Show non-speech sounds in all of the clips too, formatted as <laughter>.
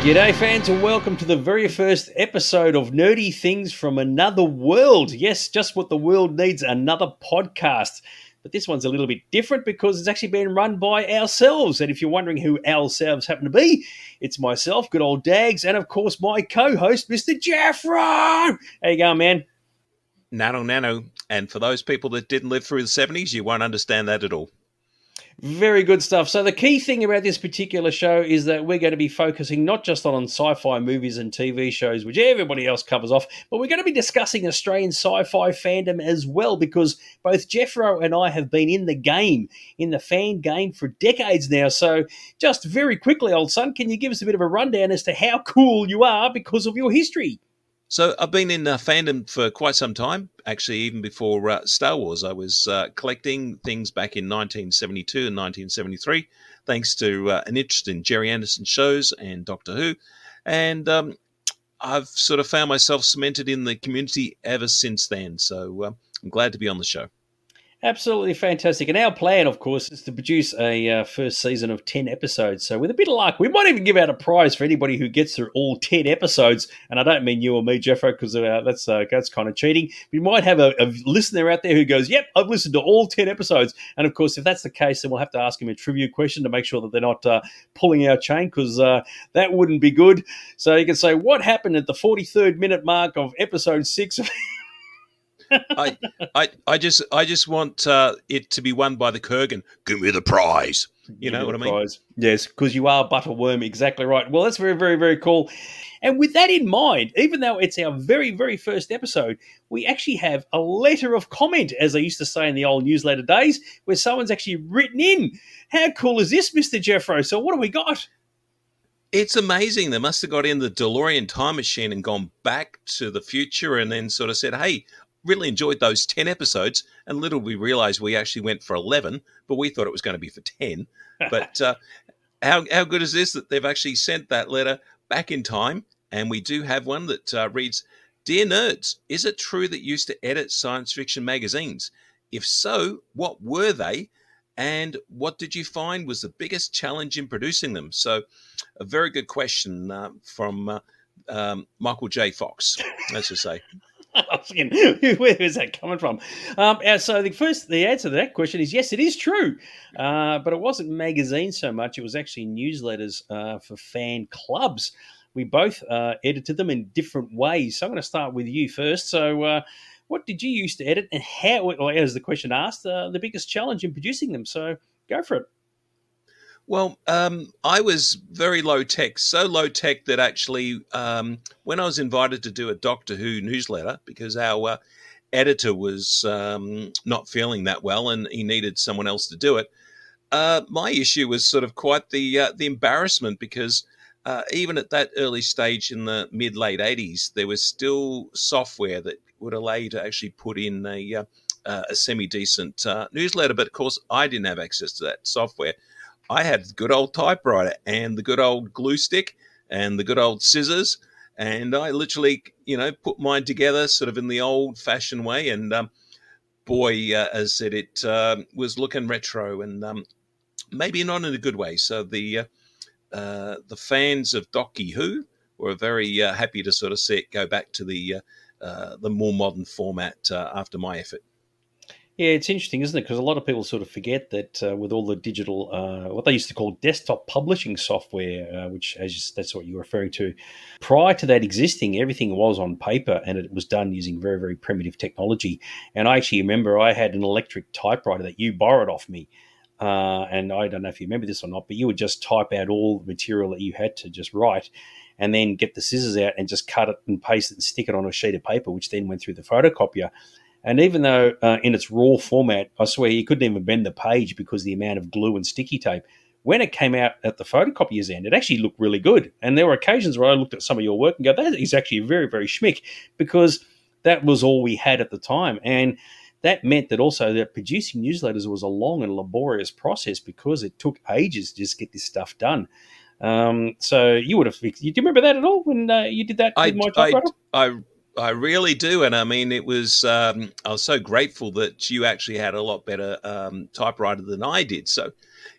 G'day, fans, and welcome to the very first episode of Nerdy Things from Another World. Yes, just what the world needs another podcast. But this one's a little bit different because it's actually being run by ourselves. And if you're wondering who ourselves happen to be, it's myself, good old Dags, and of course my co-host, Mr. Jeffro. How you going, man? Nanu Nanu. And for those people that didn't live through the 70s, you won't understand that at all. Very good stuff. So, the key thing about this particular show is that we're going to be focusing not just on sci fi movies and TV shows, which everybody else covers off, but we're going to be discussing Australian sci fi fandom as well, because both Jeffro and I have been in the game, in the fan game for decades now. So, just very quickly, old son, can you give us a bit of a rundown as to how cool you are because of your history? So I've been in uh, fandom for quite some time. Actually, even before uh, Star Wars, I was uh, collecting things back in 1972 and 1973, thanks to uh, an interest in Gerry Anderson shows and Doctor Who, and um, I've sort of found myself cemented in the community ever since then. So uh, I'm glad to be on the show. Absolutely fantastic. And our plan, of course, is to produce a uh, first season of 10 episodes. So, with a bit of luck, we might even give out a prize for anybody who gets through all 10 episodes. And I don't mean you or me, Jeffro, because uh, that's uh, that's kind of cheating. We might have a, a, listener out there who goes, Yep, I've listened to all 10 episodes. And of course, if that's the case, then we'll have to ask him a trivia question to make sure that they're not uh, pulling our chain because uh, that wouldn't be good. So, you can say, What happened at the 43rd minute mark of episode six? <laughs> I, I, I just, I just want uh, it to be won by the Kurgan. Give me the prize. You know what I mean? Prize. Yes, because you are a Butterworm. Exactly right. Well, that's very, very, very cool. And with that in mind, even though it's our very, very first episode, we actually have a letter of comment, as I used to say in the old newsletter days, where someone's actually written in. How cool is this, Mr. Jeffro? So, what do we got? It's amazing. They must have got in the DeLorean time machine and gone back to the future and then sort of said, hey, really enjoyed those 10 episodes and little we realized we actually went for 11 but we thought it was going to be for 10 but uh, <laughs> how, how good is this that they've actually sent that letter back in time? And we do have one that uh, reads dear nerds is it true that you used to edit science fiction magazines? If so what were they? And what did you find was the biggest challenge in producing them? So a very good question uh, from uh, um, michael j. Fox let's just say <laughs> <laughs> where is that coming from? Um, so the first, the answer to that question is yes, it is true, uh, but it wasn't magazines so much. It was actually newsletters uh, for fan clubs. We both uh, edited them in different ways. So I'm going to start with you first. So, uh, what did you use to edit, and how? as the question asked, uh, the biggest challenge in producing them. So, go for it. Well, um, I was very low tech, so low tech that actually, um, when I was invited to do a Doctor Who newsletter, because our uh, editor was um, not feeling that well and he needed someone else to do it, uh, my issue was sort of quite the uh, the embarrassment because uh, even at that early stage in the mid late eighties, there was still software that would allow you to actually put in a uh, a semi decent uh, newsletter, but of course, I didn't have access to that software. I had the good old typewriter and the good old glue stick and the good old scissors. And I literally, you know, put mine together sort of in the old fashioned way. And um, boy, uh, as I said, it uh, was looking retro and um, maybe not in a good way. So the uh, uh the fans of Docky Who were very uh, happy to sort of see it go back to the uh, the more modern format after my effort. Yeah, it's interesting, isn't it? Because a lot of people sort of forget that uh, with all the digital, uh, what they used to call desktop publishing software, uh, which as that's what you're referring to, prior to that existing, everything was on paper and it was done using very, very primitive technology. And I actually remember I had an electric typewriter that you borrowed off me. Uh, and I don't know if you remember this or not, but you would just type out all the material that you had to just write and then get the scissors out and just cut it and paste it and stick it on a sheet of paper, which then went through the photocopier. And even though uh, in its raw format, I swear you couldn't even bend the page because the amount of glue and sticky tape. When it came out at the photocopier's end, it actually looked really good. And there were occasions where I looked at some of your work and go, that is actually very, very schmick because that was all we had at the time. And that meant that also that producing newsletters was a long and laborious process because it took ages to just get this stuff done. Um, so you would have, do you remember that at all when uh, you did that I, I, I, I really do, and I mean, it was. Um, I was so grateful that you actually had a lot better um, typewriter than I did. So,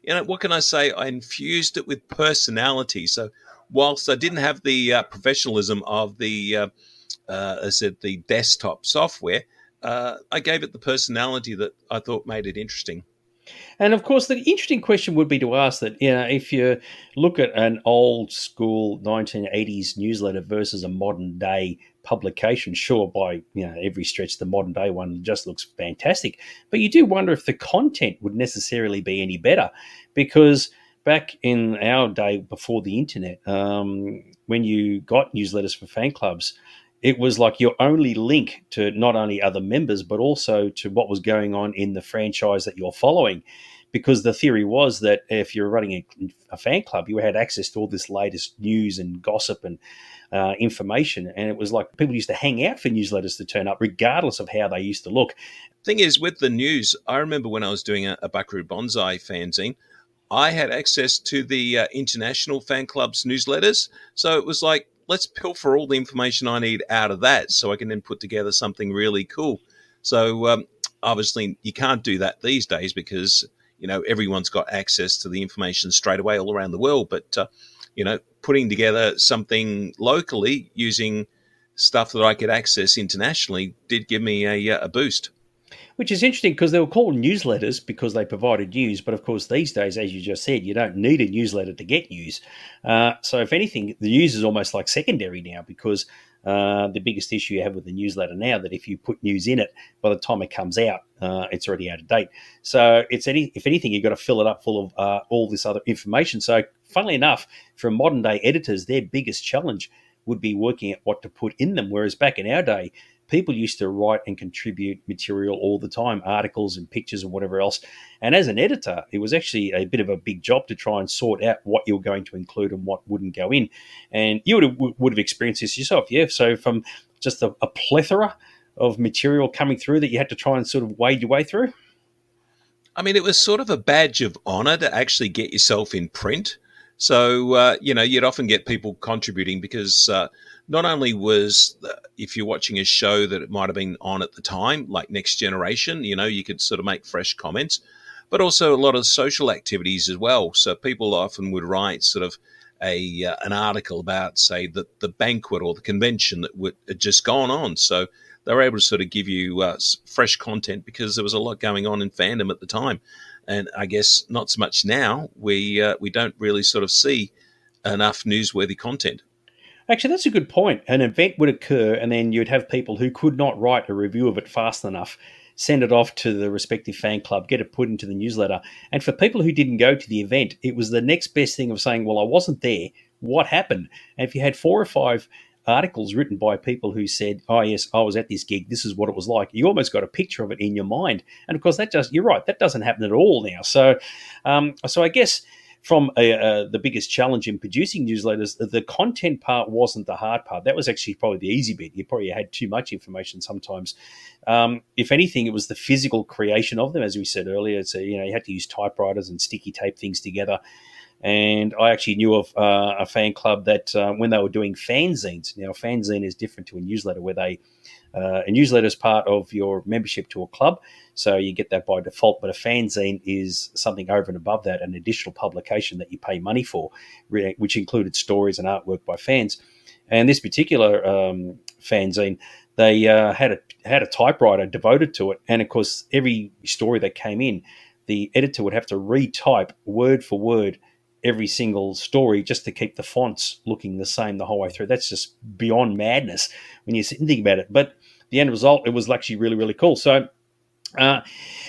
you know, what can I say? I infused it with personality. So, whilst I didn't have the uh, professionalism of the, uh, uh, I said, the desktop software, uh, I gave it the personality that I thought made it interesting. And of course, the interesting question would be to ask that, you know, if you look at an old school 1980s newsletter versus a modern day publication, sure, by you know every stretch, the modern day one just looks fantastic. But you do wonder if the content would necessarily be any better, because back in our day before the internet, um, when you got newsletters for fan clubs, it was like your only link to not only other members but also to what was going on in the franchise that you're following because the theory was that if you're running a, a fan club you had access to all this latest news and gossip and uh, information and it was like people used to hang out for newsletters to turn up regardless of how they used to look thing is with the news i remember when i was doing a, a Buckaroo Banzai fanzine I had access to the uh, international fan club's newsletters. So it was like let's pilfer all the information I need out of that so I can then put together something really cool. So um, obviously you can't do that these days because you know everyone's got access to the information straight away all around the world. But uh, you know, putting together something locally using stuff that I could access internationally did give me a, uh, a boost which is interesting because they were called newsletters because they provided news. But of course, these days, as you just said, you don't need a newsletter to get news. Uh, so, if anything, the news is almost like secondary now because uh, the biggest issue you have with the newsletter now that if you put news in it, by the time it comes out, uh, it's already out of date. So, it's any if anything, you've got to fill it up full of uh, all this other information. So, funnily enough, for modern day editors, their biggest challenge would be working at what to put in them. Whereas back in our day, people used to write and contribute material all the time, articles and pictures and whatever else. And as an editor, it was actually a bit of a big job to try and sort out what you were going to include and what wouldn't go in. And you would have, would have experienced this yourself, yeah. So from just a, a plethora of material coming through that you had to try and sort of wade your way through. I mean, it was sort of a badge of honor to actually get yourself in print. So, uh, you know, you'd often get people contributing because uh, not only was if you're watching a show that it might have been on at the time, like Next Generation, you know, you could sort of make fresh comments, but also a lot of social activities as well. So people often would write sort of a uh, an article about, say, the the banquet or the convention that would, had just gone on. So they were able to sort of give you uh, fresh content because there was a lot going on in fandom at the time. And I guess not so much now. We uh, we don't really sort of see enough newsworthy content. Actually, that's a good point. An event would occur, and then you'd have people who could not write a review of it fast enough send it off to the respective fan club, get it put into the newsletter. And for people who didn't go to the event, it was the next best thing of saying, Well, I wasn't there. What happened? And if you had four or five articles written by people who said, Oh, yes, I was at this gig, this is what it was like, you almost got a picture of it in your mind. And of course, that just, you're right, that doesn't happen at all now. So, um, so I guess from a, uh, the biggest challenge in producing newsletters, the content part wasn't the hard part. That was actually probably the easy bit. You probably had too much information sometimes. Um, if anything, it was the physical creation of them, as we said earlier. So you know you had to use typewriters and sticky tape things together. And I actually knew of uh, a fan club that uh, when they were doing fanzines, now fanzine is different to a newsletter where they uh, a newsletter is part of your membership to a club, so you get that by default. But a fanzine is something over and above that, an additional publication that you pay money for, which included stories and artwork by fans. And this particular um, fanzine, they uh, had a had a typewriter devoted to it, and of course, every story that came in, the editor would have to retype word for word every single story just to keep the fonts looking the same the whole way through. That's just beyond madness when you think about it. But the end result, it was actually really, really cool. So, uh,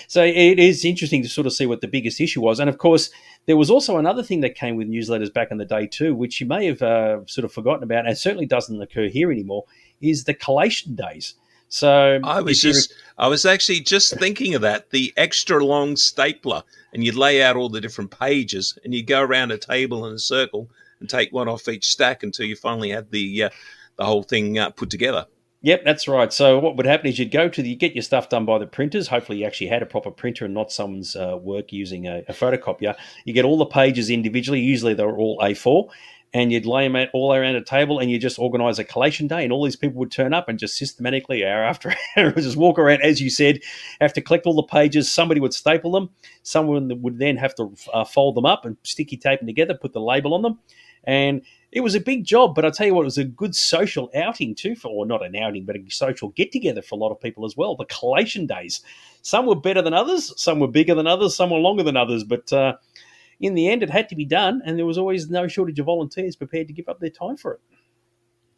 so it is interesting to sort of see what the biggest issue was. And of course, there was also another thing that came with newsletters back in the day too, which you may have uh, sort of forgotten about, and certainly doesn't occur here anymore, is the collation days. So I was just, I was actually just thinking of that. The extra long stapler, and you'd lay out all the different pages, and you'd go around a table in a circle and take one off each stack until you finally had the uh, the whole thing uh, put together. Yep, that's right. So what would happen is you'd go to the, you get your stuff done by the printers. Hopefully, you actually had a proper printer and not someone's uh, work using a, a, photocopier. You get all the pages individually. Usually, they're all A4, and you'd lay them out all around a table and you just organize a collation day and all these people would turn up and just systematically hour after <laughs> hour just walk around as you said have to collect all the pages somebody would staple them someone would then have to uh, fold them up and sticky tape them together put the label on them and it was a big job, but I tell you what, it was a good social outing too, for or not an outing, but a social get together for a lot of people as well. The collation days, some were better than others, some were bigger than others, some were longer than others, but uh, in the end, it had to be done, and there was always no shortage of volunteers prepared to give up their time for it.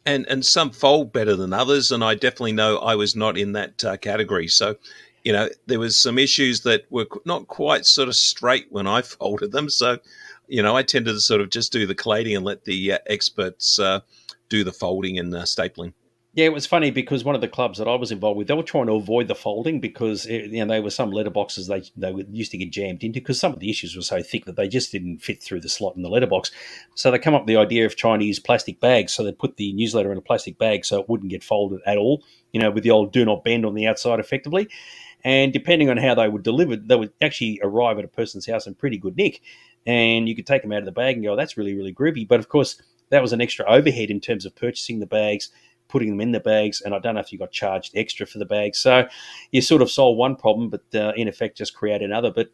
And and some fold better than others, and I definitely know I was not in that uh, category. So, you know, there was some issues that were not quite sort of straight when I <laughs> folded them. So, you know, I tended to sort of just do the collating and let the uh, experts uh, do the folding and uh, stapling. Yeah, it was funny because one of the clubs that I was involved with, they were trying to avoid the folding because it, you know there were some letterboxes they they used to get jammed into because some of the issues were so thick that they just didn't fit through the slot in the letterbox. So they come up with the idea of trying to use plastic bags. So they put the newsletter in a plastic bag so it wouldn't get folded at all. You know, with the old "do not bend" on the outside, effectively. And depending on how they were delivered, they would actually arrive at a person's house in pretty good nick. And you could take them out of the bag and go, oh, "That's really really groovy." But of course, that was an extra overhead in terms of purchasing the bags putting them in the bags, and I don't know if you got charged extra for the bags. So you sort of solved one problem, but uh, in effect just create another. But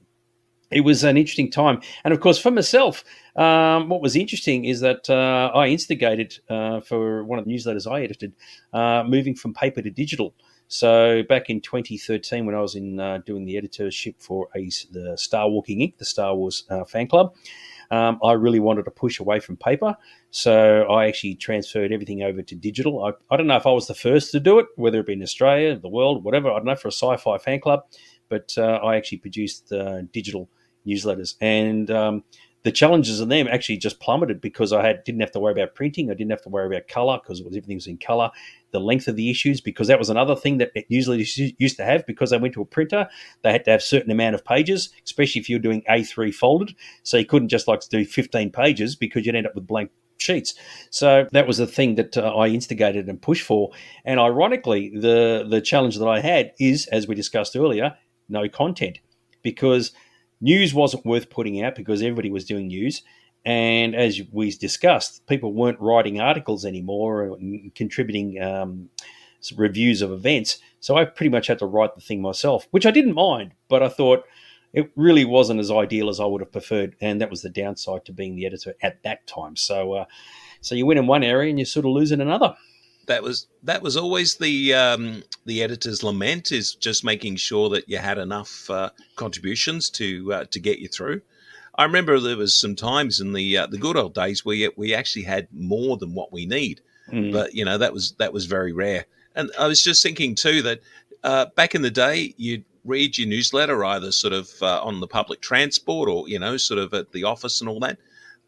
it was an interesting time, and of course for myself, um, what was interesting is that uh, I instigated uh, for one of the newsletters I edited, uh, moving from paper to digital. So back in 2013, when I was in uh, doing the editorship for a, the Star Walking Inc., the Star Wars uh, fan club, um, I really wanted to push away from paper. So I actually transferred everything over to digital. I, I don't know if I was the first to do it, whether it be in Australia, the world, whatever. I don't know for a sci fi fan club, but uh, I actually produced uh, digital newsletters. And um, the challenges in them actually just plummeted because I had didn't have to worry about printing. I didn't have to worry about color because everything was in color. The length of the issues because that was another thing that it usually used to have because they went to a printer. They had to have a certain amount of pages, especially if you're doing A3 folded. So you couldn't just like do 15 pages because you'd end up with blank sheets. So that was the thing that uh, I instigated and pushed for. And ironically, the the challenge that I had is, as we discussed earlier, no content because news wasn't worth putting out because everybody was doing news. And as we discussed, people weren't writing articles anymore and contributing um, reviews of events. So I pretty much had to write the thing myself, which I didn't mind, but I thought it really wasn't as ideal as I would have preferred. And that was the downside to being the editor at that time. So, uh, so you win in one area and you sort of lose in another that was that was always the um, the editor's lament is just making sure that you had enough uh, contributions to uh, to get you through. I remember there was some times in the uh, the good old days where we actually had more than what we need, mm. but you know that was that was very rare. And I was just thinking too that uh, back in the day you'd read your newsletter either sort of uh, on the public transport or you know sort of at the office and all that.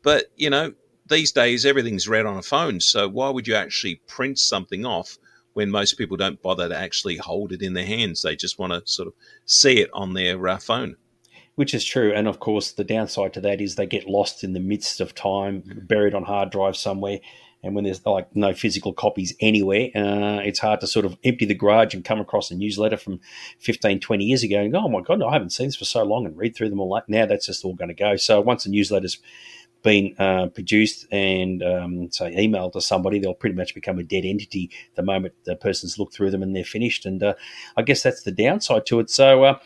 But you know these days everything's read on a phone. So why would you actually print something off when most people don't bother to actually hold it in their hands? They just want to sort of see it on their uh, phone. Which is true, and of course, the downside to that is they get lost in the midst of time, buried on hard drive somewhere. And when there's like no physical copies anywhere, uh, it's hard to sort of empty the garage and come across a newsletter from 15, 20 years ago and go, oh my God, I haven't seen this for so long and read through them all. Now that's just all going to go. So once a newsletter's been uh, produced and um, say emailed to somebody, they'll pretty much become a dead entity the moment the person's looked through them and they're finished. And uh, I guess that's the downside to it. So, uh,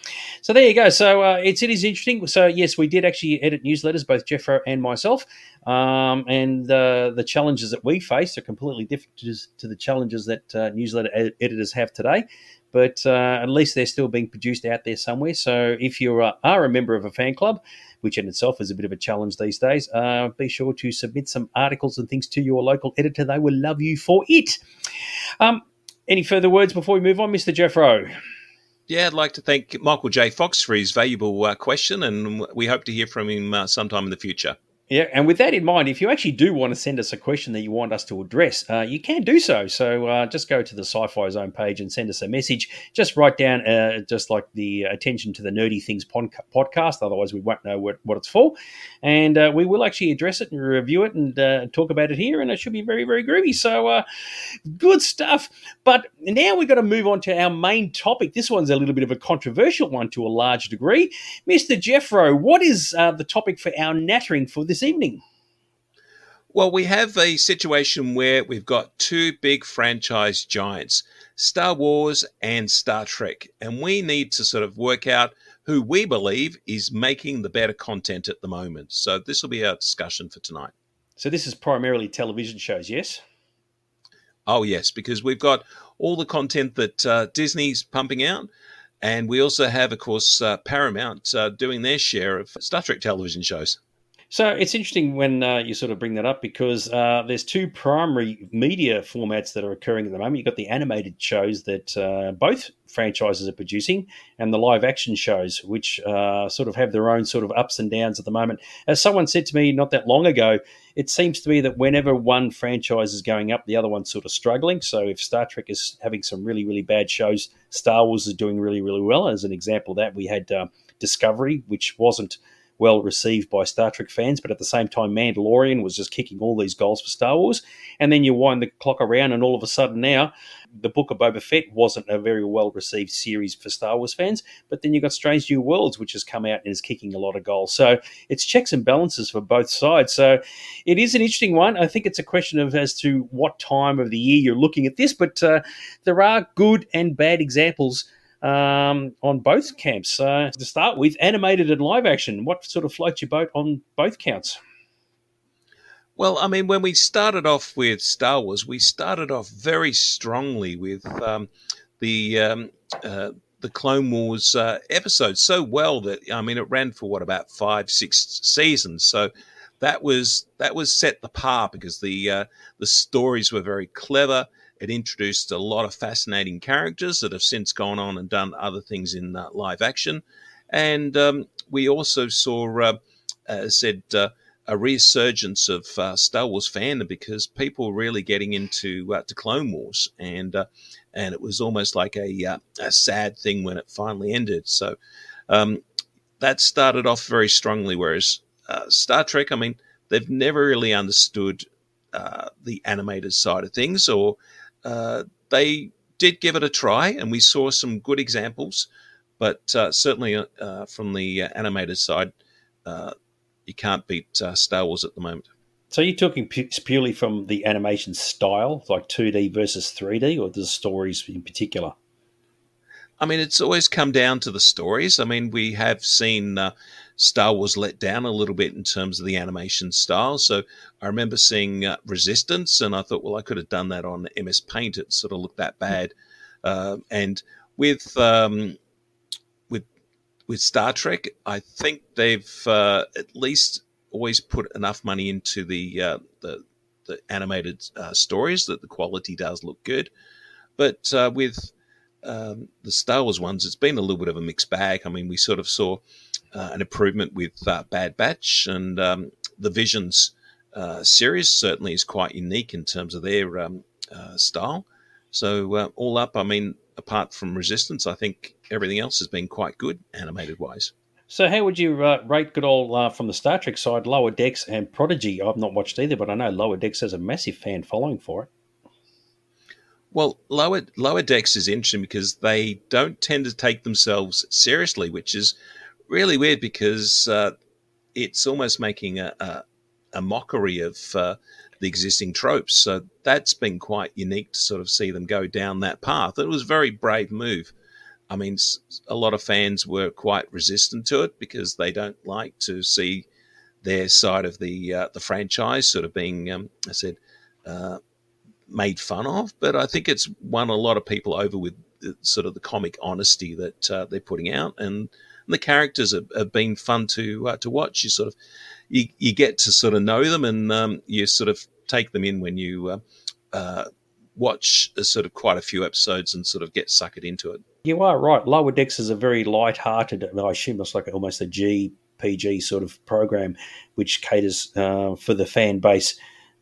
so there you go. So uh, it's it is interesting. So yes, we did actually edit newsletters, both Jeffro and myself, um, and uh, the challenges that we face are completely different to the challenges that uh, newsletter ed- editors have today but uh, at least they're still being produced out there somewhere. So if you are a member of a fan club, which in itself is a bit of a challenge these days, uh, be sure to submit some articles and things to your local editor. They will love you for it. Um, any further words before we move on, Mr. Jeffro? Yeah, I'd like to thank Michael J. Fox for his valuable uh, question, and we hope to hear from him uh, sometime in the future. Yeah, and with that in mind, if you actually do want to send us a question that you want us to address, uh, you can do so. So uh, just go to the Sci-Fi Zone page and send us a message. Just write down, uh, just like the attention to the nerdy things podcast. Otherwise, we won't know what, what it's for, and uh, we will actually address it and review it and uh, talk about it here. And it should be very, very groovy. So uh, good stuff. But now we've got to move on to our main topic. This one's a little bit of a controversial one to a large degree, Mister Jeffro. What is the topic for our nattering for this? This evening? Well, we have a situation where we've got two big franchise giants, Star Wars and Star Trek, and we need to sort of work out who we believe is making the better content at the moment. So this will be our discussion for tonight. So this is primarily television shows, yes? Oh, yes, because we've got all the content that uh, Disney's pumping out. And we also have, of course, uh, Paramount uh, doing their share of Star Trek television shows. So it's interesting when uh, you sort of bring that up because uh, there's two primary media formats that are occurring at the moment. You've got the animated shows that uh, both franchises are producing, and the live action shows, which uh, sort of have their own sort of ups and downs at the moment. As someone said to me not that long ago, it seems to me that whenever one franchise is going up, the other one's sort of struggling. So if Star Trek is having some really, really bad shows, Star Wars is doing really, really well. As an example that, we had uh, Discovery, which wasn't well received by Star Trek fans, but at the same time, Mandalorian was just kicking all these goals for Star Wars. And then you wind the clock around, and all of a sudden now, the Book of Boba Fett wasn't a very well received series for Star Wars fans. But then you've got Strange New Worlds, which has come out and is kicking a lot of goals. So it's checks and balances for both sides. So it is an interesting one. I think it's a question of as to what time of the year you're looking at this, but uh, there are good and bad examples um, on both camps. Uh, to start with, animated and live action. What sort of floats your boat on both counts? Well, I mean, when we started off with Star Wars, we started off very strongly with um, the um, uh, the Clone Wars uh, episode so well that I mean, it ran for what about five, six seasons. So that was that was set the par because the uh, the stories were very clever. It introduced a lot of fascinating characters that have since gone on and done other things in uh, live action. And um, we also saw, uh, as said, uh, a resurgence of uh, Star Wars fandom because people were really getting into uh, to Clone Wars, and uh, and it was almost like a a sad thing when it finally ended. So um, that started off very strongly. Whereas Star Trek, I mean, they've never really understood the animated side of things, or uh, they did give it a try, and we saw some good examples. But uh, certainly uh, from the uh, animated side, uh, you can't beat Star Wars at the moment. So you're talking purely from the animation style, like 2D versus 3D, or the stories in particular? I mean, it's always come down to the stories. I mean, we have seen uh, Star Wars let down a little bit in terms of the animation style. So I remember seeing uh, Resistance, and I thought, well, I could have done that on MS Paint. It sort of looked that bad. Uh, and with um, with with Star Trek, I think they've uh, at least always put enough money into the uh, the, the animated uh, stories that the quality does look good. But with um, the Star Wars ones, it's been a little bit of a mixed bag. I mean, we sort of saw uh, an improvement with uh, Bad Batch, and um, the Visions uh, series certainly is quite unique in terms of their um, uh, style. So, uh, all up, I mean, apart from Resistance, I think everything else has been quite good animated wise. So, how would you uh, rate good old from the Star Trek side, Lower Decks and Prodigy? I've not watched either, but I know Lower Decks has a massive fan following for it. Well, lower lower decks is interesting because they don't tend to take themselves seriously, which is really weird because uh, it's almost making a, a, a mockery of uh, the existing tropes. So that's been quite unique to sort of see them go down that path. It was a very brave move. I mean, a lot of fans were quite resistant to it because they don't like to see their side of the uh, the franchise sort of being, um, I said, uh, made fun of, but I think it's won a lot of people over with sort of the comic honesty that uh, they're putting out, and the characters have, have been fun to uh, to watch. You sort of you, you get to sort of know them, and um, you sort of take them in when you uh, uh watch a sort of quite a few episodes and sort of get suckered into it. You are right. Lower Decks is a very light-hearted. I assume it's like almost a G PG sort of program, which caters uh, for the fan base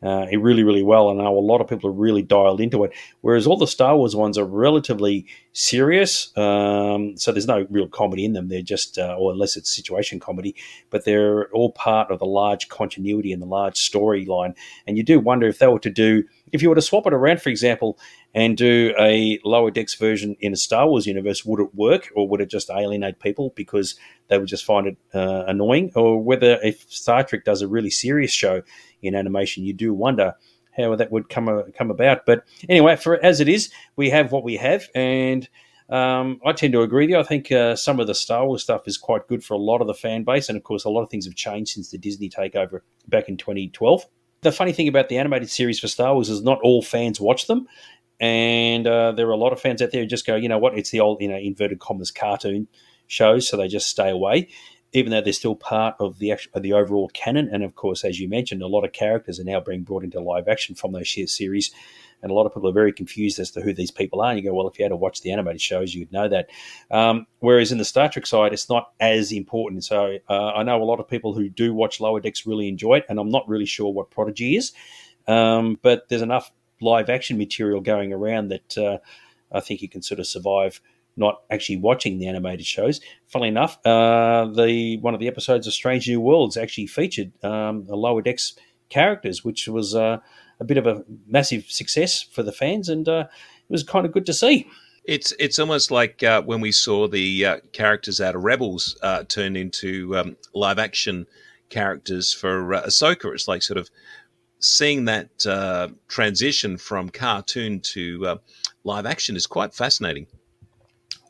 uh, really, really well. And I know a lot of people are really dialed into it. Whereas all the Star Wars ones are relatively serious. Um, so there's no real comedy in them. They're just, uh, or unless it's situation comedy, but they're all part of the large continuity and the large storyline. And you do wonder if they were to do, if you were to swap it around, for example, and do a lower decks version in a Star Wars universe, would it work or would it just alienate people because they would just find it uh, annoying? Or whether if Star Trek does a really serious show in animation, you do wonder how that would come uh, come about. But anyway, for as it is, we have what we have, and um, I tend to agree with you. I think uh, some of the Star Wars stuff is quite good for a lot of the fan base, and of course, a lot of things have changed since the Disney takeover back in 2012. The funny thing about the animated series for Star Wars is not all fans watch them. And uh, there are a lot of fans out there who just go, you know what, it's the old, you know, inverted commas cartoon shows, so they just stay away even though they're still part of the of the overall canon. And of course, as you mentioned, a lot of characters are now being brought into live action from those series. And a lot of people are very confused as to who these people are. And you go, well, if you had to watch the animated shows, you'd know that. Um, whereas in the Star Trek side, it's not as important. So uh, I know a lot of people who do watch Lower Decks really enjoy it, and I'm not really sure what Prodigy is. Um, but there's enough live action material going around that uh, I think you can sort of survive not actually watching the animated shows. Funnily enough, uh, the one of the episodes of Strange New Worlds actually featured um, the Lower Decks characters, which was uh, a bit of a massive success for the fans, and uh, it was kind of good to see. It's it's almost like uh, when we saw the uh, characters out of Rebels uh, turn into um, live action characters for uh, Ahsoka. It's like sort of seeing that transition from cartoon to live action is quite fascinating.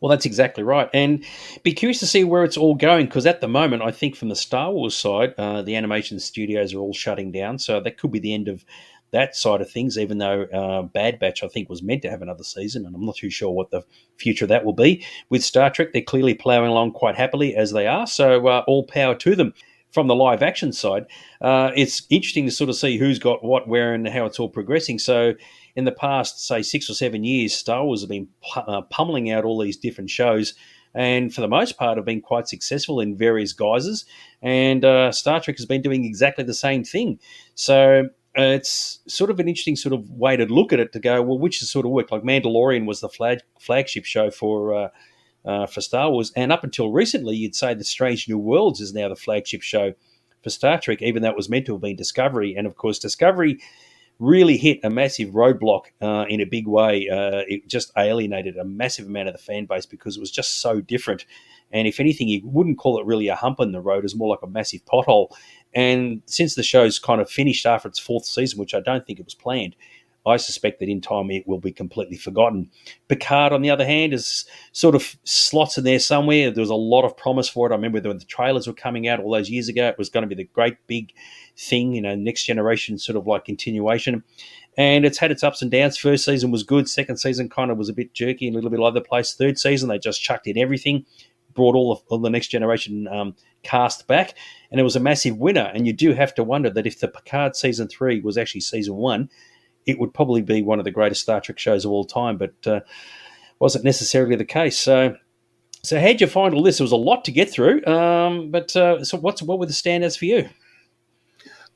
Well, that's exactly right. And be curious to see where it's all going because at the moment, I think from the Star Wars side, uh, the animation studios are all shutting down. So that could be the end of that side of things, even though uh, Bad Batch, I think, was meant to have another season. And I'm not too sure what the future of that will be. With Star Trek, they're clearly ploughing along quite happily as they are. So uh, all power to them. From the live action side, uh, it's interesting to sort of see who's got what, where, and how it's all progressing. So in the past, say, six or seven years, Star Wars have been uh, pummeling out all these different shows and for the most part have been quite successful in various guises. And uh, Star Trek has been doing exactly the same thing. So uh, it's sort of an interesting sort of way to look at it to go, well, which has sort of worked. Like Mandalorian was the flag, flagship show for uh, uh, for Star Wars, and up until recently, you'd say the Strange New Worlds is now the flagship show for Star Trek, even though it was meant to have been Discovery. And of course, Discovery really hit a massive roadblock uh, in a big way. Uh, it just alienated a massive amount of the fan base because it was just so different. And if anything, you wouldn't call it really a hump in the road; it's more like a massive pothole. And since the show's kind of finished after its fourth season, which I don't think it was planned, I suspect that in time it will be completely forgotten. Picard, on the other hand, is sort of slots in there somewhere. There was a lot of promise for it. I remember when the trailers were coming out all those years ago, it was going to be the great big thing, you know, next generation sort of like continuation. And it's had its ups and downs. First season was good. Second season kind of was a bit jerky, and a little bit all over the place. Third season, they just chucked in everything, brought all of, all the next generation um, cast back, and it was a massive winner. And you do have to wonder that if the Picard season three was actually season one, it would probably be one of the greatest Star Trek shows of all time, but uh, wasn't necessarily the case. So, so how'd you find all this? It was a lot to get through, um, but uh, so what's what were the standouts for you?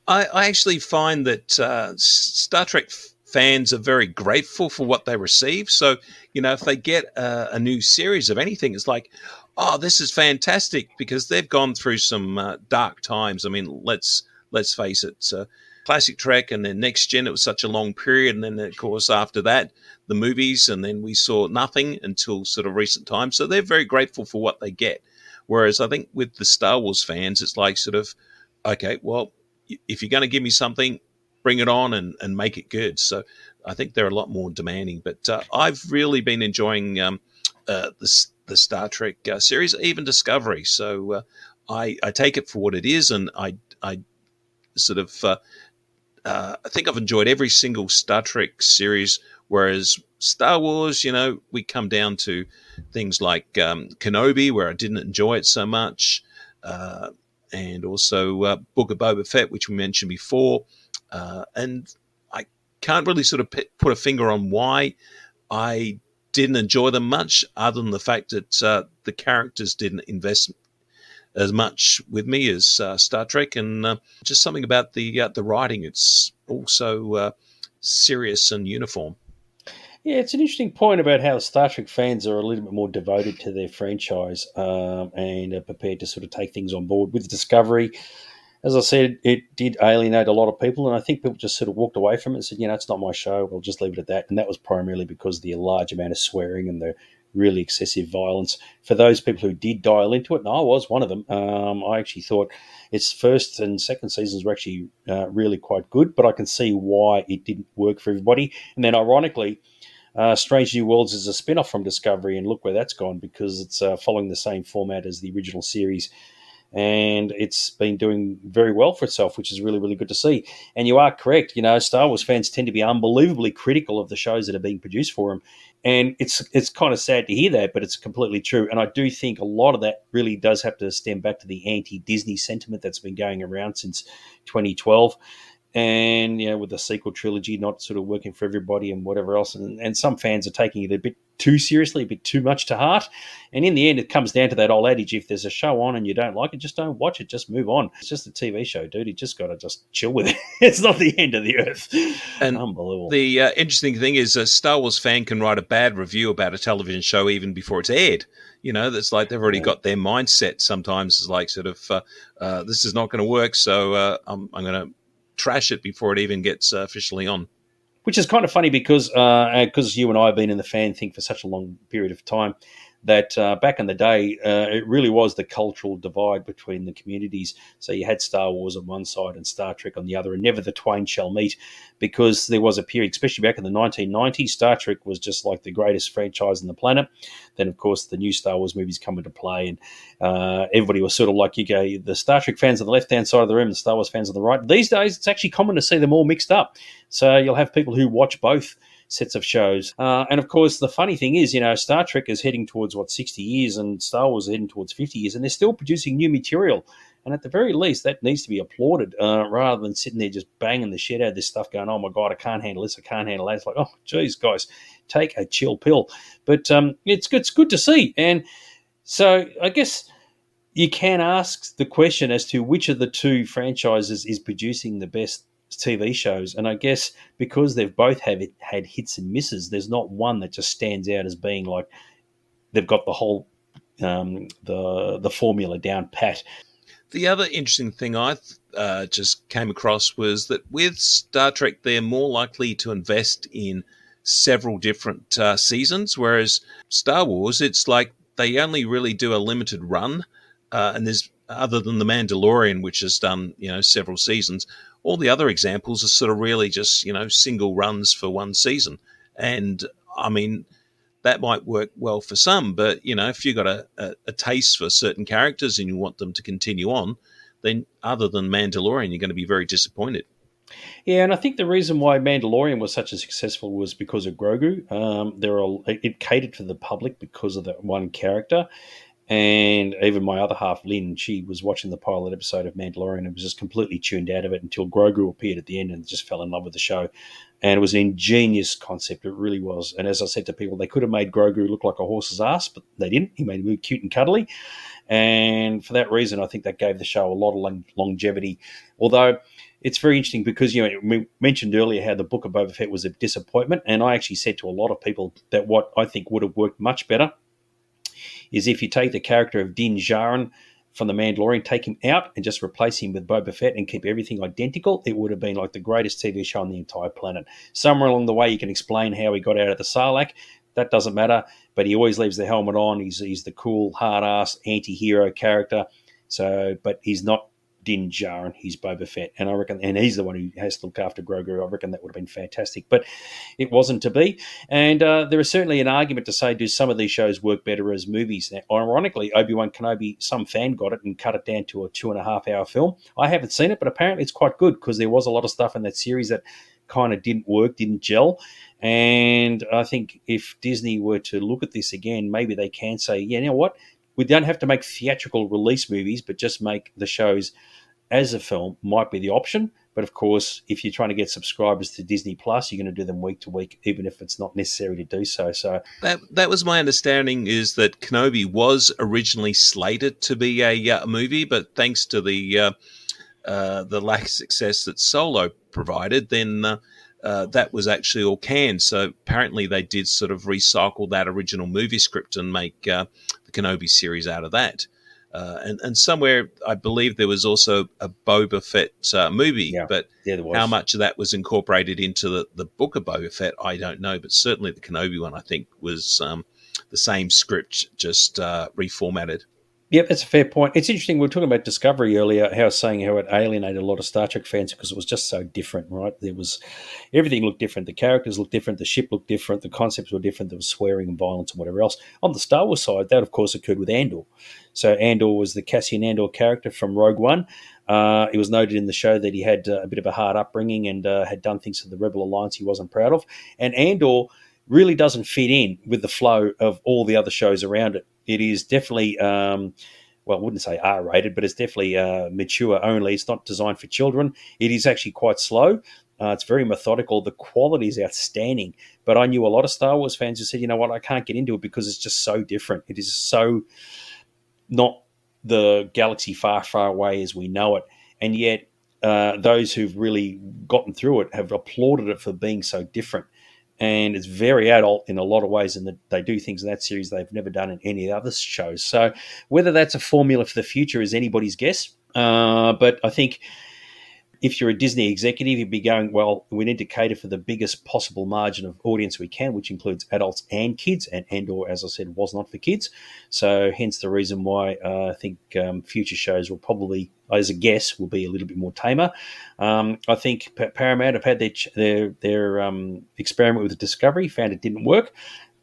I, I actually find that uh, Star Trek fans are very grateful for what they receive. So, you know, if they get a, a new series of anything, it's like, oh, this is fantastic because they've gone through some uh, dark times. I mean, let's let's face it. Uh, classic Trek and then Next Gen, it was such a long period. And then, of course, after that, the movies, and then we saw nothing until sort of recent times. So they're very grateful for what they get. Whereas I think with the Star Wars fans, it's like sort of, okay, well, if you're going to give me something, bring it on and, and make it good. So I think they're a lot more demanding. But uh, I've really been enjoying um, uh, the, the Star Trek uh, series, even Discovery. So uh, I, I take it for what it is, and I, I sort of uh, I think I've enjoyed every single Star Trek series. Whereas Star Wars, you know, we come down to things like um, Kenobi, where I didn't enjoy it so much, uh, and also uh, Book of Boba Fett, which we mentioned before. Uh, and I can't really sort of put a finger on why I didn't enjoy them much, other than the fact that uh, the characters didn't invest as much with me as uh, Star Trek, and uh, just something about the uh, the writing. It's also uh, serious and uniform. Yeah, it's an interesting point about how Star Trek fans are a little bit more devoted to their franchise um, and are prepared to sort of take things on board. With Discovery, as I said, it did alienate a lot of people, and I think people just sort of walked away from it and said, you know, it's not my show, I'll just leave it at that. And that was primarily because of the large amount of swearing and the really excessive violence. For those people who did dial into it, and I was one of them, um, I actually thought its first and second seasons were actually uh, really quite good, but I can see why it didn't work for everybody. And then, ironically, uh, Strange New Worlds is a spin off from Discovery, and look where that's gone because it's uh, following the same format as the original series. And it's been doing very well for itself, which is really, really good to see. And you are correct. You know, Star Wars fans tend to be unbelievably critical of the shows that are being produced for them, and it's it's kind of sad to hear that, but it's completely true. And I do think a lot of that really does have to stem back to the anti-Disney sentiment that's been going around since 2012 and you know with the sequel trilogy not sort of working for everybody and whatever else and, and some fans are taking it a bit too seriously a bit too much to heart. And in the end it comes down to that old adage if there's a show on and you don't like it just don't watch it just move on. It's just a tv show dude. You just got to just chill with it. <laughs> It's not the end of the earth. And unbelievable. the uh, interesting thing is a star wars fan can write a bad review about a television show even before it's aired. You know that's like they've already yeah. got their mindset sometimes is like sort of uh, uh, this is not going to work so uh, i'm, I'm going to trash it before it even gets uh, officially on. Which is kind of funny because because uh, you and I have been in the fan thing for such a long period of time that uh, back in the day, uh, it really was the cultural divide between the communities. So you had Star Wars on one side and Star Trek on the other, and never the twain shall meet because there was a period, especially back in the 1990s, Star Trek was just like the greatest franchise on the planet. Then, of course, the new Star Wars movies come into play, and uh, everybody was sort of like you go, the Star Trek fans on the left hand side of the room, the Star Wars fans on the right. These days, it's actually common to see them all mixed up. So you'll have people who watch both sets of shows. Uh, and of course, the funny thing is, you know, Star Trek is heading towards what 60 years, and Star Wars is heading towards 50 years, and they're still producing new material. And at the very least, that needs to be applauded uh, rather than sitting there just banging the shit out of this stuff, going, "Oh my god, I can't handle this, I can't handle that." It's like, oh, geez, guys, take a chill pill. But um, it's it's good to see, and so I guess you can ask the question as to which of the two franchises is producing the best TV shows. And I guess because they've both have it, had hits and misses, there's not one that just stands out as being like they've got the whole um, the the formula down pat. The other interesting thing I uh, just came across was that with Star Trek, they're more likely to invest in several different uh, seasons, whereas Star Wars, it's like they only really do a limited run, uh, and there's other than the Mandalorian, which has done you know several seasons, all the other examples are sort of really just, you know, single runs for one season. And I mean, that might work well for some, but, you know, if you've got a, a, a taste for certain characters and you want them to continue on, then other than Mandalorian, you're going to be very disappointed. Yeah, and I think the reason why Mandalorian was such a successful was because of Grogu. Um, there are it catered to the public because of that one character, and even my other half, Lynn, she was watching the pilot episode of Mandalorian and was just completely tuned out of it until Grogu appeared at the end and just fell in love with the show. And it was an ingenious concept. It really was. And as I said to people, they could have made Grogu look like a horse's ass, but they didn't. He made him cute and cuddly. And for that reason, I think that gave the show a lot of longevity. Although it's very interesting because you know we mentioned earlier how the book of Boba Fett was a disappointment, and I actually said to a lot of people that what I think would have worked much better is if you take the character of Din Djarin from The Mandalorian, take him out and just replace him with Boba Fett and keep everything identical, it would have been like the greatest TV show on the entire planet. Somewhere along the way, you can explain how he got out of the Sarlacc. That doesn't matter, but he always leaves the helmet on. He's, he's the cool, hard ass anti hero character. So, but he's not Din Djarin. He's Boba Fett, and I reckon, and he's the one who has to look after Grogu. I reckon that would have been fantastic, but it wasn't to be. And uh, there is certainly an argument to say, do some of these shows work better as movies? Now, ironically, Obi Wan Kenobi, some fan got it and cut it down to a two and a half hour film. I haven't seen it, but apparently it's quite good because there was a lot of stuff in that series that kind of didn't work, didn't gel. And I think if Disney were to look at this again, maybe they can say, yeah, you know what? We don't have to make theatrical release movies, but just make the shows as a film might be the option. But of course, if you're trying to get subscribers to Disney Plus, you're going to do them week to week, even if it's not necessary to do so. So that that was my understanding is that Kenobi was originally slated to be a, uh, movie, but thanks to the uh, uh, the lack of success that Solo provided, then uh, that was actually all canned. So apparently, they did sort of recycle that original movie script and make uh, the Kenobi series out of that. Uh, and, and somewhere I believe there was also a Boba Fett uh, movie, yeah, but yeah, how much of that was incorporated into the, the book of Boba Fett, I don't know. But certainly the Kenobi one, I think, was um, the same script, just uh, reformatted. Yep, that's a fair point. It's interesting. We were talking about Discovery earlier. How saying how it alienated a lot of Star Trek fans because it was just so different, right? There was everything looked different. The characters looked different. The ship looked different. The concepts were different. There was swearing and violence and whatever else. On the Star Wars side, that of course occurred with Andor. So Andor was the Cassian Andor character from Rogue One. Uh, it was noted in the show that he had uh, a bit of a hard upbringing and uh, had done things to the Rebel Alliance he wasn't proud of. And Andor really doesn't fit in with the flow of all the other shows around it. It is definitely. Um, well, I wouldn't say R rated, but it's definitely uh, mature only. It's not designed for children. It is actually quite slow. Uh, it's very methodical. The quality is outstanding. But I knew a lot of Star Wars fans who said, you know what, I can't get into it because it's just so different. It is so not the galaxy far, far away as we know it. And yet, uh, those who've really gotten through it have applauded it for being so different and it's very adult in a lot of ways, and they do things in that series they've never done in any other shows. So whether that's a formula for the future is anybody's guess. Uh, but I think if you're a Disney executive, you'd be going, well, we need to cater for the biggest possible margin of audience we can, which includes adults and kids. And Andor, as I said, was not for kids. So, hence the reason why uh, I think um, future shows will probably, as a guess, will be a little bit more tamer. Um, I think Paramount have had their their, their um, experiment with Discovery, found it didn't work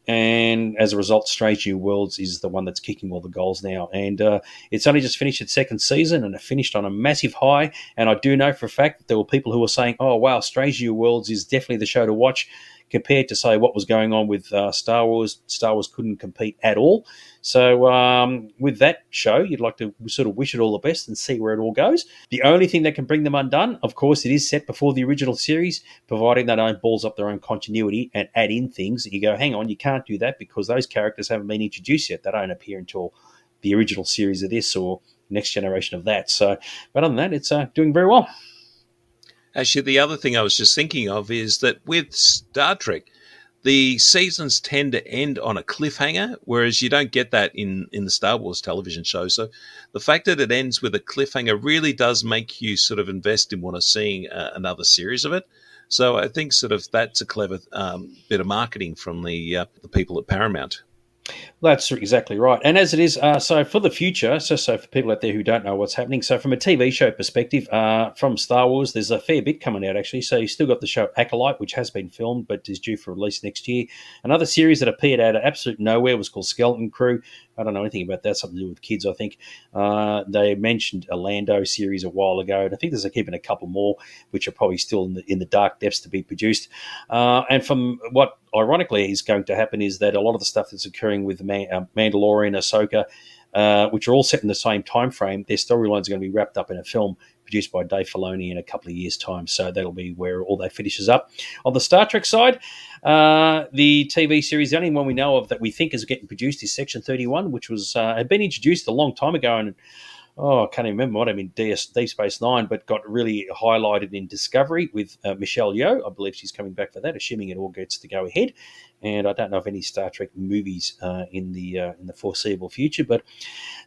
and as a result, Strange New Worlds is the one that's kicking all the goals now. And uh, it's only just finished its second season, and it finished on a massive high. And I do know for a fact that there were people who were saying, "Oh, wow, Strange New Worlds is definitely the show to watch." Compared to say what was going on with uh, Star Wars. Star Wars couldn't compete at all. So um, with that show, you'd like to sort of wish it all the best and see where it all goes. The only thing that can bring them undone, of course, it is set before the original series, providing they don't balls up their own continuity and add in things that you go, hang on, you can't do that because those characters haven't been introduced yet. They don't appear until the original series of this or next generation of that. So, but other than that, it's uh, doing very well. Actually, the other thing I was just thinking of is that with Star Trek, the seasons tend to end on a cliffhanger, whereas you don't get that in, in the Star Wars television show. So the fact that it ends with a cliffhanger really does make you sort of invest in want to seeing uh, another series of it. So I think sort of that's a clever um, bit of marketing from the uh, the people at Paramount. That's exactly right. And as it is, uh, so for the future, so, so for people out there who don't know what's happening, so from a TV show perspective, uh, from Star Wars, there's a fair bit coming out actually. So you still got the show Acolyte, which has been filmed but is due for release next year. Another series that appeared out of absolute nowhere was called Skeleton Crew. I don't know anything about that. Something to do with kids, I think. Uh, they mentioned a Lando series a while ago, and I think there's a, keeping a couple more, which are probably still in the, in the dark depths to be produced. Uh, and from what ironically is going to happen is that a lot of the stuff that's occurring with Man- uh, Mandalorian, Ahsoka, uh, which are all set in the same time frame, their storylines are going to be wrapped up in a film produced by Dave Filoni in a couple of years' time. So that'll be where all that finishes up. On the Star Trek side, uh, the TV series, the only one we know of that we think is getting produced is Section 31, which was uh, had been introduced a long time ago and oh, I can't even remember what I mean, DS, Deep Space Nine, but got really highlighted in Discovery with uh, Michelle Yeoh. I believe she's coming back for that, assuming it all gets to go ahead. And I don't know of any Star Trek movies uh, in the uh, in the foreseeable future. But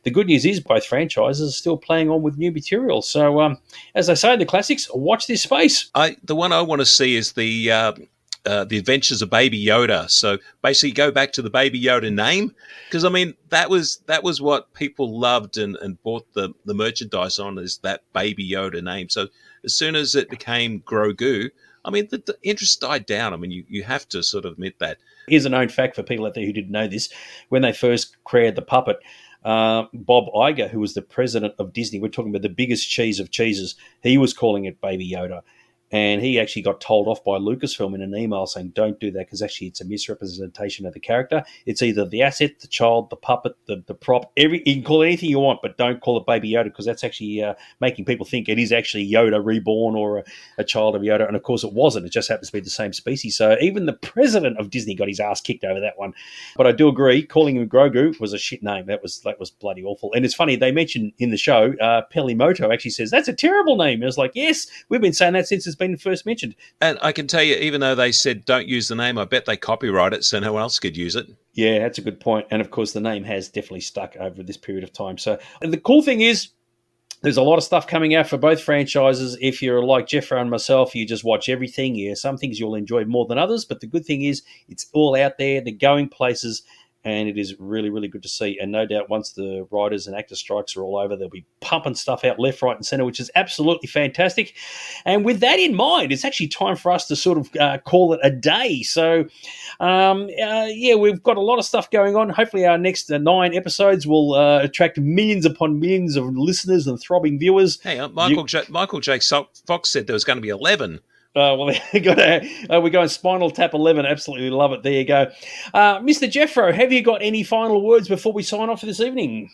the good news is both franchises are still playing on with new material. So, um, as I say the classics, watch this space. I the one I want to see is the uh, the Adventures of Baby Yoda. So basically, go back to the Baby Yoda name because I mean that was that was what people loved and, and bought the the merchandise on is that Baby Yoda name. So as soon as it became Grogu, I mean the, the interest died down. I mean you you have to sort of admit that. Here's a known fact for people out there who didn't know this: when they first created the puppet. Uh, Bob Iger, who was the president of Disney, we're talking about the biggest cheese of cheeses, he was calling it Baby Yoda. And he actually got told off by Lucasfilm in an email saying, don't do that because actually it's a misrepresentation of the character. It's either the asset, the child, the puppet, the, the prop, every you can call it anything you want, but don't call it Baby Yoda because that's actually uh, making people think it is actually Yoda reborn or a, a, child of Yoda. And of course it wasn't. It just happens to be the same species. So even the president of Disney got his ass kicked over that one. But I do agree, calling him Grogu was a shit name. That was that was bloody awful. And it's funny, they mentioned in the show, uh, Peli Motto actually says, that's a terrible name. I was like, yes, we've been saying that since it's been first mentioned. And I can tell you, even though they said don't use the name, I bet they copyright it so no one else could use it. Yeah, that's a good point. And of course, the name has definitely stuck over this period of time. So the cool thing is, there's a lot of stuff coming out for both franchises. If you're like Jeffro and myself, you just watch everything. Yeah, some things you'll enjoy more than others, but the good thing is it's all out there. They're going places and it is really, really good to see. And no doubt, once the writers and actor strikes are all over, they'll be pumping stuff out left, right, and centre, which is absolutely fantastic. And with that in mind, it's actually time for us to sort of uh, call it a day. So, um, uh, yeah, we've got a lot of stuff going on. Hopefully, our next uh, nine episodes will uh, attract millions upon millions of listeners and throbbing viewers. Hey, Michael you- J- Michael J. Fox said there was going to be eleven. Uh, well, <laughs> got a, uh, we're going Spinal Tap 11. Absolutely love it. There you go. Uh, Mr. Jeffro, have you got any final words before we sign off for this evening?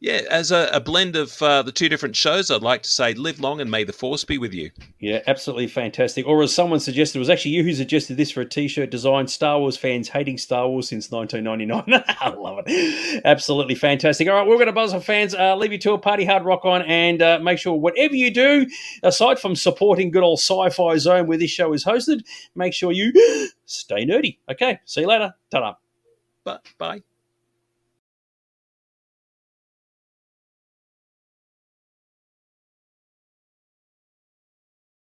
Yeah, as a, a blend of uh, the two different shows, I'd like to say live long and may the force be with you. Yeah, absolutely fantastic. Or as someone suggested, it was actually you who suggested this for a t shirt design Star Wars fans hating Star Wars since 1999. <laughs> I love it. Absolutely fantastic. All right, we're going to buzz our fans. Uh, leave you to a party hard rock on and uh, make sure whatever you do, aside from supporting good old sci fi zone where this show is hosted, make sure you <gasps> stay nerdy. Okay, see you later. Ta Bye. Bye.